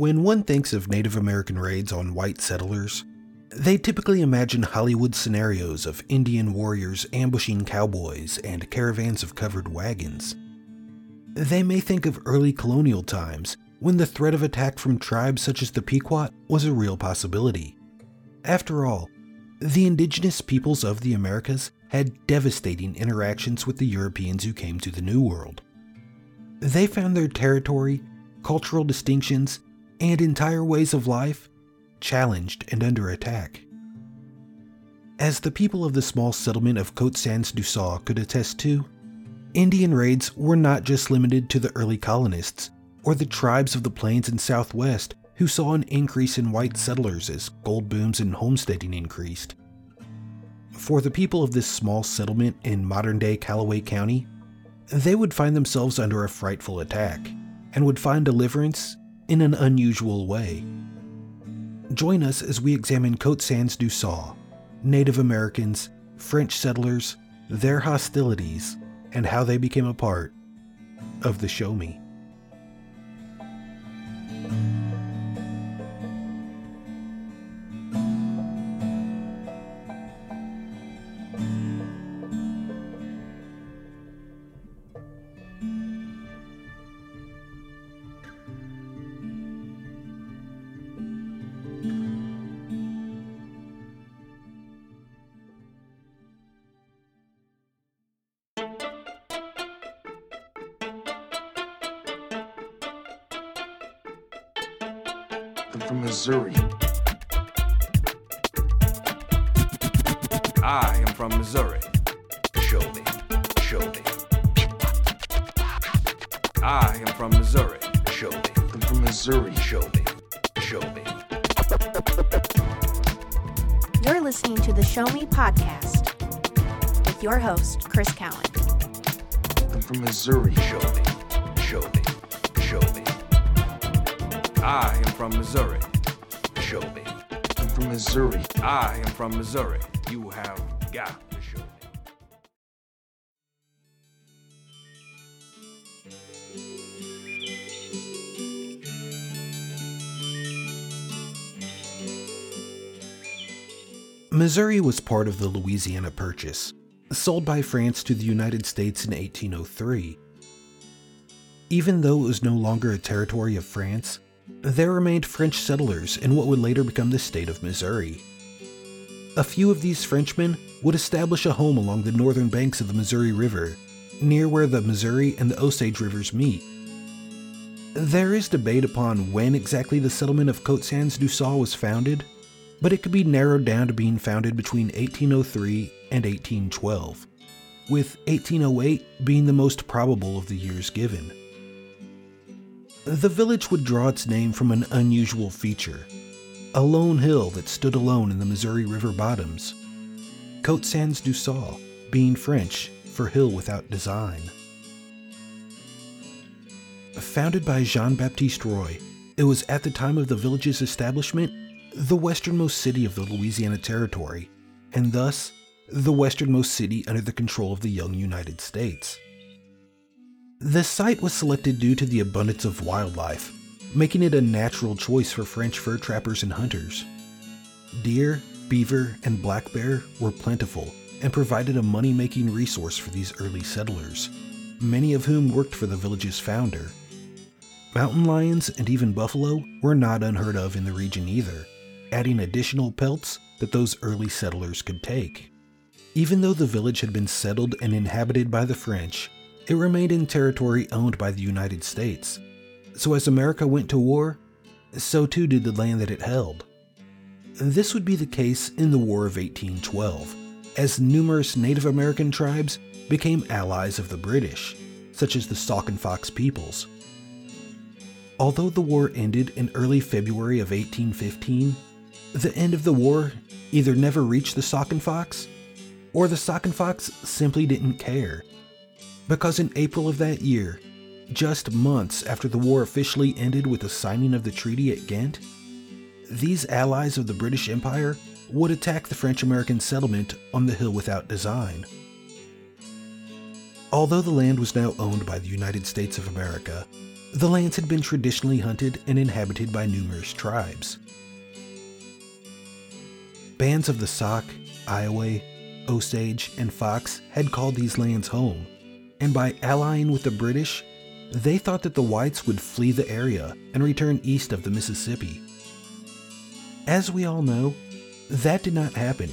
When one thinks of Native American raids on white settlers, they typically imagine Hollywood scenarios of Indian warriors ambushing cowboys and caravans of covered wagons. They may think of early colonial times when the threat of attack from tribes such as the Pequot was a real possibility. After all, the indigenous peoples of the Americas had devastating interactions with the Europeans who came to the New World. They found their territory, cultural distinctions, and entire ways of life challenged and under attack. As the people of the small settlement of Cote Sans Dessein could attest to, Indian raids were not just limited to the early colonists or the tribes of the plains and southwest who saw an increase in white settlers as gold booms and homesteading increased. For the people of this small settlement in modern day Callaway County, they would find themselves under a frightful attack and would find deliverance in an unusual way. Join us as we examine Cote Sans Dessein, Native Americans, French settlers, their hostilities, and how they became a part of the Show Me. Missouri. I am from Missouri. Show me. Show me. I am from Missouri. Show me. I'm from Missouri. Show me. Show me. You're listening to the Show Me podcast with your host, Chris Cowan. I'm from Missouri. Show me. Show me. Show me. I am from Missouri. Show me. I'm from Missouri. I am from Missouri. You have got to show me. Missouri was part of the Louisiana Purchase, sold by France to the United States in 1803. Even though it was no longer a territory of France, there remained French settlers in what would later become the state of Missouri. A few of these Frenchmen would establish a home along the northern banks of the Missouri River, near where the Missouri and the Osage rivers meet. There is debate upon when exactly the settlement of Cote Sans Dessein was founded, but it could be narrowed down to being founded between 1803 and 1812, with 1808 being the most probable of the years given. The village would draw its name from an unusual feature a lone hill that stood alone in the Missouri River bottoms. Cote Sans Dessein, being French for hill without design. Founded by Jean Baptiste Roy, it was at the time of the village's establishment the westernmost city of the Louisiana Territory, and thus the westernmost city under the control of the young United States. The site was selected due to the abundance of wildlife, making it a natural choice for French fur trappers and hunters. Deer, beaver, and black bear were plentiful and provided a money making resource for these early settlers, many of whom worked for the village's founder. Mountain lions and even buffalo were not unheard of in the region either, adding additional pelts that those early settlers could take. Even though the village had been settled and inhabited by the French, it remained in territory owned by the United States. So as America went to war, so too did the land that it held. This would be the case in the War of 1812, as numerous Native American tribes became allies of the British, such as the Sauk and Fox peoples. Although the war ended in early February of 1815, the end of the war either never reached the Sauk and Fox, or the Sauk and Fox simply didn't care. Because in April of that year, just months after the war officially ended with the signing of the treaty at Ghent, these allies of the British Empire would attack the French American settlement on the hill without design. Although the land was now owned by the United States of America, the lands had been traditionally hunted and inhabited by numerous tribes. Bands of the Sauk, Iowa, Osage, and Fox had called these lands home, and by allying with the British, they thought that the whites would flee the area and return east of the Mississippi. As we all know, that did not happen,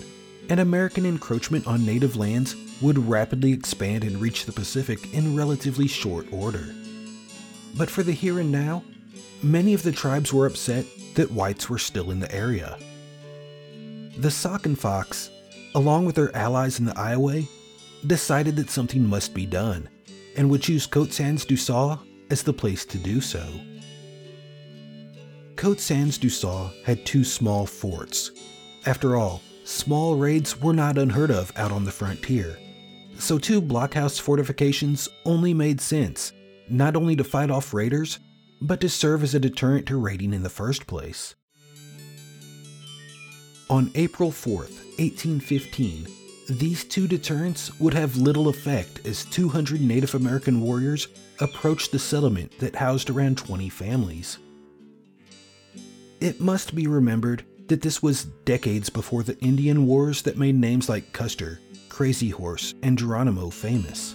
and American encroachment on native lands would rapidly expand and reach the Pacific in relatively short order. But for the here and now, many of the tribes were upset that whites were still in the area. The Sauk and Fox, along with their allies in the Iowa, decided that something must be done and would choose Cote Sans Dessein as the place to do so. Cote Sans Dessein had two small forts. After all, small raids were not unheard of out on the frontier, so two blockhouse fortifications only made sense, not only to fight off raiders, but to serve as a deterrent to raiding in the first place. On April 4th, 1815, these two deterrents would have little effect as 200 Native American warriors approached the settlement that housed around 20 families. It must be remembered that this was decades before the Indian wars that made names like Custer, Crazy Horse, and Geronimo famous.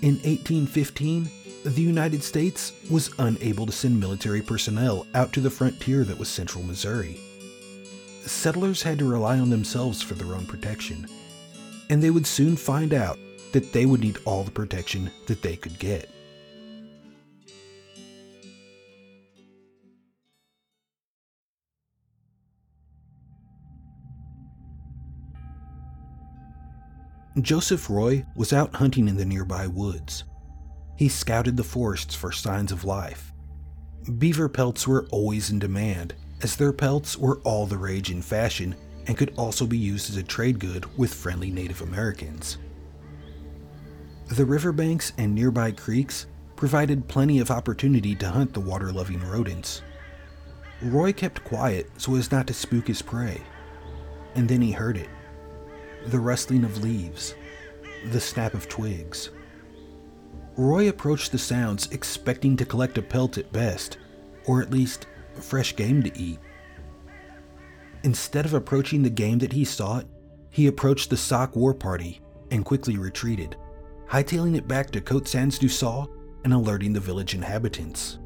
In 1815, the United States was unable to send military personnel out to the frontier that was central Missouri settlers had to rely on themselves for their own protection, and they would soon find out that they would need all the protection that they could get. Joseph Roy was out hunting in the nearby woods. He scouted the forests for signs of life. Beaver pelts were always in demand, as their pelts were all the rage in fashion and could also be used as a trade good with friendly Native Americans. The riverbanks and nearby creeks provided plenty of opportunity to hunt the water loving rodents. Roy kept quiet so as not to spook his prey. And then he heard it the rustling of leaves, the snap of twigs. Roy approached the sounds expecting to collect a pelt at best, or at least fresh game to eat. Instead of approaching the game that he sought, he approached the Sauk war party and quickly retreated, hightailing it back to Cote Sans Dessein and alerting the village inhabitants.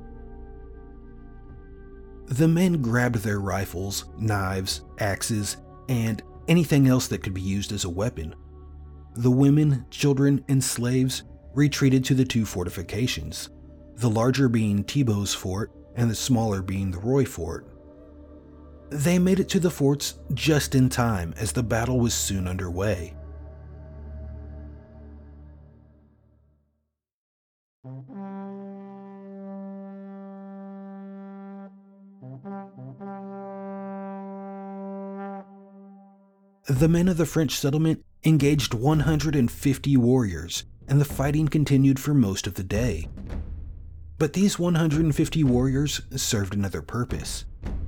The men grabbed their rifles, knives, axes, and anything else that could be used as a weapon. The women, children, and slaves retreated to the two fortifications, the larger being Thibault's fort and the smaller being the Roy Fort. They made it to the forts just in time as the battle was soon underway. The men of the French settlement engaged 150 warriors, and the fighting continued for most of the day. But these 150 warriors served another purpose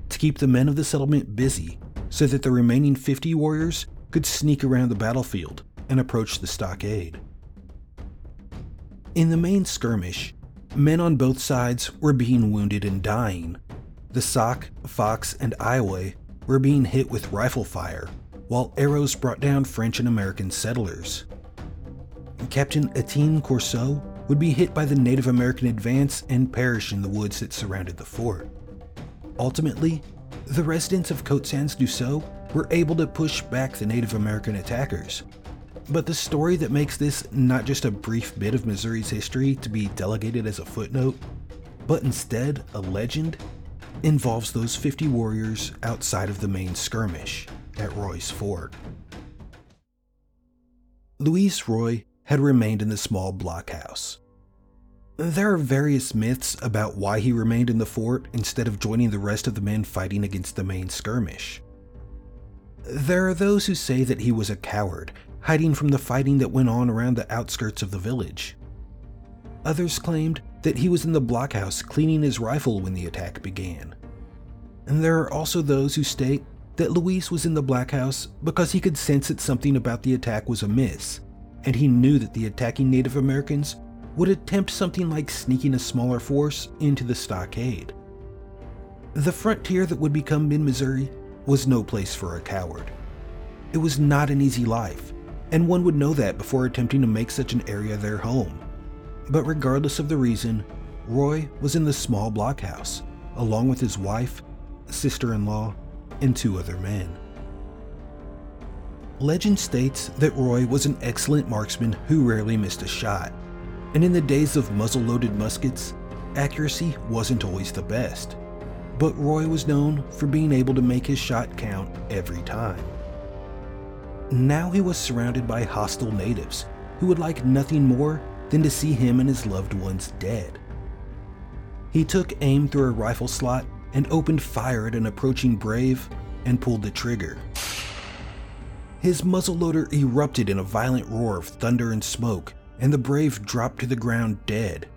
to keep the men of the settlement busy so that the remaining 50 warriors could sneak around the battlefield and approach the stockade. In the main skirmish, men on both sides were being wounded and dying. The Sauk, Fox, and Iowa were being hit with rifle fire, while arrows brought down French and American settlers. Captain Etienne Courcelle would be hit by the Native American advance and perish in the woods that surrounded the fort. Ultimately, the residents of Cote Sans Dessein were able to push back the Native American attackers. But the story that makes this not just a brief bit of Missouri's history to be delegated as a footnote, but instead a legend, involves those 50 warriors outside of the main skirmish at Roy's Fort. Louis Roy had remained in the small blockhouse. There are various myths about why he remained in the fort instead of joining the rest of the men fighting against the main skirmish. There are those who say that he was a coward, hiding from the fighting that went on around the outskirts of the village. Others claimed that he was in the blockhouse cleaning his rifle when the attack began. And there are also those who state that Luis was in the blockhouse because he could sense that something about the attack was amiss and he knew that the attacking Native Americans would attempt something like sneaking a smaller force into the stockade. The frontier that would become mid Missouri was no place for a coward. It was not an easy life, and one would know that before attempting to make such an area their home. But regardless of the reason, Roy was in the small blockhouse, along with his wife, sister in law, and two other men. Legend states that Roy was an excellent marksman who rarely missed a shot, and in the days of muzzle loaded muskets, accuracy wasn't always the best. But Roy was known for being able to make his shot count every time. Now he was surrounded by hostile natives who would like nothing more than to see him and his loved ones dead. He took aim through a rifle slot and opened fire at an approaching brave and pulled the trigger. His muzzleloader erupted in a violent roar of thunder and smoke, and the brave dropped to the ground dead.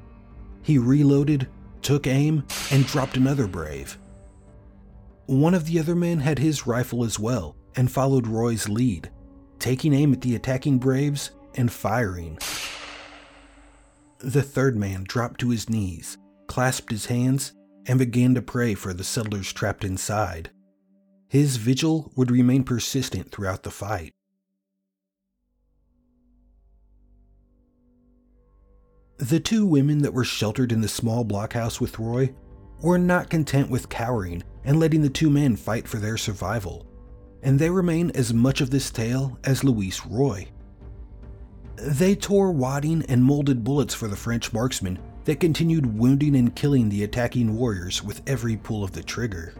He reloaded, took aim, and dropped another brave. One of the other men had his rifle as well and followed Roy's lead, taking aim at the attacking braves and firing. The third man dropped to his knees, clasped his hands, and began to pray for the settlers trapped inside. His vigil would remain persistent throughout the fight. The two women that were sheltered in the small blockhouse with Roy were not content with cowering and letting the two men fight for their survival, and they remain as much of this tale as Louis Roy. They tore wadding and molded bullets for the French marksmen that continued wounding and killing the attacking warriors with every pull of the trigger.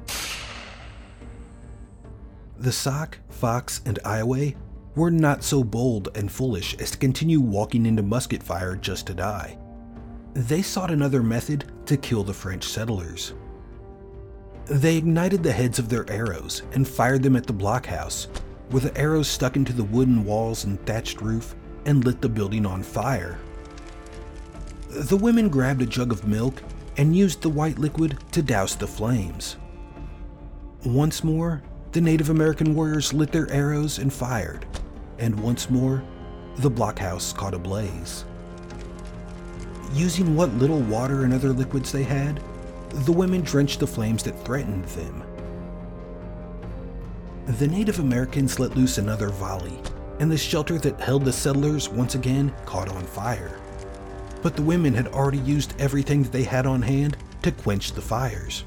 The Sauk, Fox, and Iowa were not so bold and foolish as to continue walking into musket fire just to die. They sought another method to kill the French settlers. They ignited the heads of their arrows and fired them at the blockhouse, where the arrows stuck into the wooden walls and thatched roof and lit the building on fire. The women grabbed a jug of milk and used the white liquid to douse the flames. Once more, the Native American warriors lit their arrows and fired, and once more, the blockhouse caught ablaze. Using what little water and other liquids they had, the women drenched the flames that threatened them. The Native Americans let loose another volley, and the shelter that held the settlers once again caught on fire. But the women had already used everything that they had on hand to quench the fires.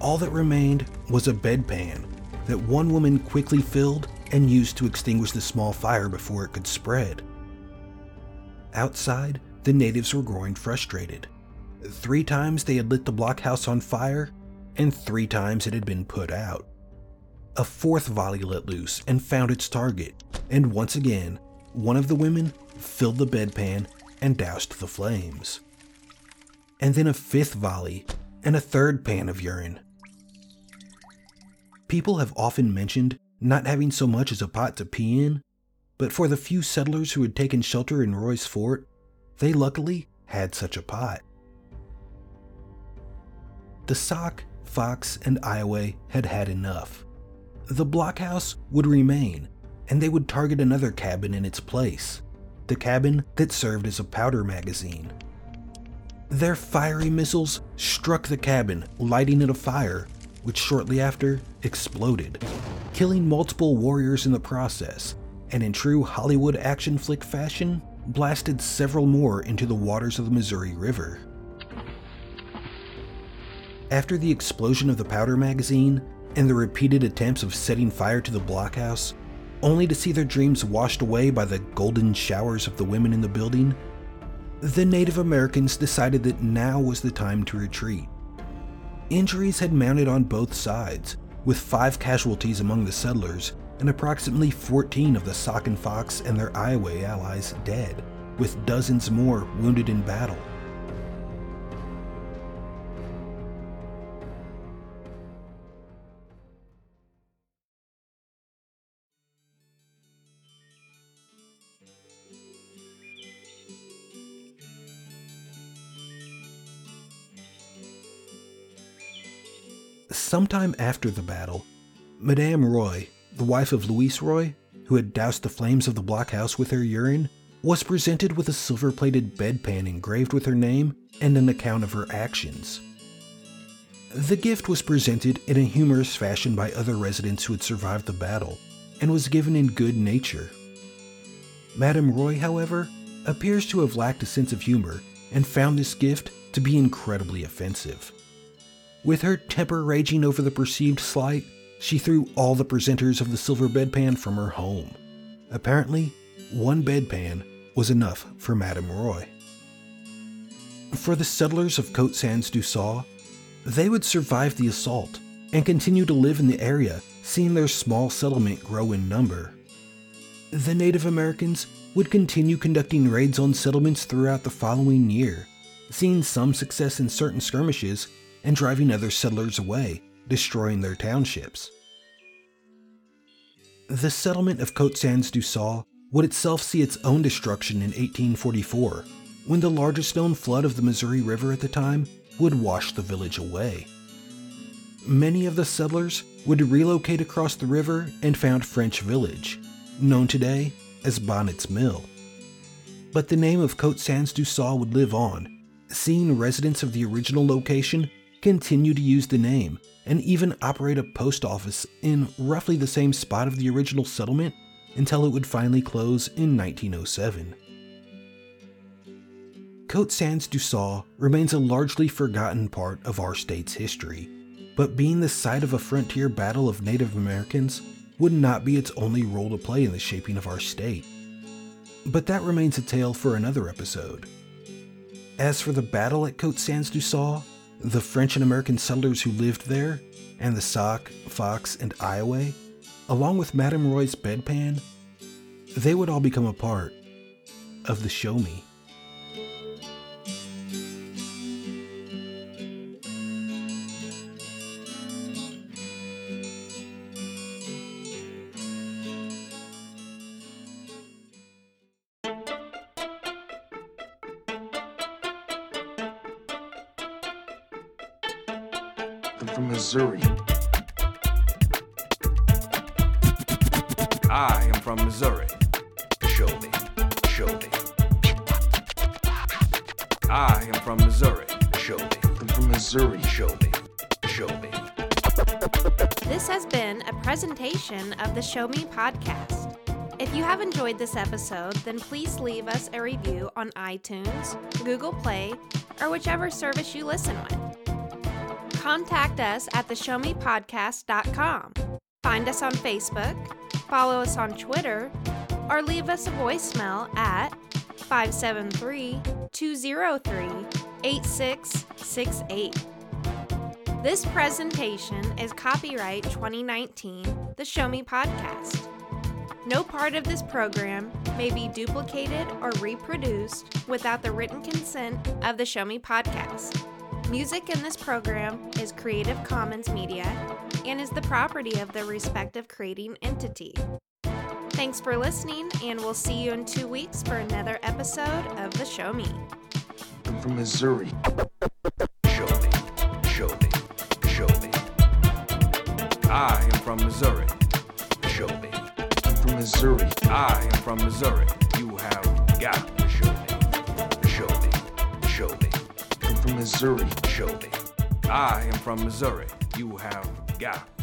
All that remained was a bedpan that one woman quickly filled and used to extinguish the small fire before it could spread. Outside, the natives were growing frustrated. Three times they had lit the blockhouse on fire, and three times it had been put out. A fourth volley let loose and found its target, and once again, one of the women filled the bedpan and doused the flames. And then a fifth volley and a third pan of urine. People have often mentioned not having so much as a pot to pee in, but for the few settlers who had taken shelter in Roy's fort, they luckily had such a pot. The Sauk, Fox, and Iowa had had enough. The blockhouse would remain, and they would target another cabin in its place the cabin that served as a powder magazine. Their fiery missiles struck the cabin, lighting it afire, which shortly after exploded, killing multiple warriors in the process, and in true Hollywood action flick fashion, blasted several more into the waters of the Missouri River. After the explosion of the powder magazine and the repeated attempts of setting fire to the blockhouse, only to see their dreams washed away by the golden showers of the women in the building, the Native Americans decided that now was the time to retreat. Injuries had mounted on both sides, with five casualties among the settlers and approximately 14 of the Sauk and Fox and their Iowa allies dead, with dozens more wounded in battle. Sometime after the battle, Madame Roy, the wife of Louis Roy, who had doused the flames of the blockhouse with her urine, was presented with a silver plated bedpan engraved with her name and an account of her actions. The gift was presented in a humorous fashion by other residents who had survived the battle and was given in good nature. Madame Roy, however, appears to have lacked a sense of humor and found this gift to be incredibly offensive. With her temper raging over the perceived slight, she threw all the presenters of the silver bedpan from her home. Apparently, one bedpan was enough for Madame Roy. For the settlers of Cote Sans Dessein, they would survive the assault and continue to live in the area, seeing their small settlement grow in number. The Native Americans would continue conducting raids on settlements throughout the following year, seeing some success in certain skirmishes and driving other settlers away, destroying their townships. The settlement of Cote Sans Dessein would itself see its own destruction in 1844, when the largest known flood of the Missouri River at the time would wash the village away. Many of the settlers would relocate across the river and found French Village, known today as Bonnots Mill. But the name of Cote Sans Dessein would live on, seeing residents of the original location continue to use the name and even operate a post office in roughly the same spot of the original settlement until it would finally close in 1907. Cote Sans Dessein remains a largely forgotten part of our state's history, but being the site of a frontier battle of Native Americans would not be its only role to play in the shaping of our state. But that remains a tale for another episode. As for the battle at Cote Sans Dessein, the French and American settlers who lived there, and the Sauk, Fox, and Iowa, along with Madame Roy's bedpan, they would all become a part of the show me. From Missouri. I am from Missouri. Show me. Show me. I am from Missouri. Show me. I'm from Missouri. Show me. Show me. This has been a presentation of the Show Me podcast. If you have enjoyed this episode, then please leave us a review on iTunes, Google Play, or whichever service you listen with. Contact us at theshowmepodcast.com. Find us on Facebook, follow us on Twitter, or leave us a voicemail at 573 203 8668. This presentation is copyright 2019, the Show Me Podcast. No part of this program may be duplicated or reproduced without the written consent of the Show Me Podcast. Music in this program is Creative Commons Media and is the property of the respective creating entity. Thanks for listening, and we'll see you in two weeks for another episode of The Show Me. I'm from Missouri. Show me. Show me. Show me. I am from Missouri. Show me. I'm from Missouri. I am from Missouri. You have got Missouri. Me. I am from Missouri. You have got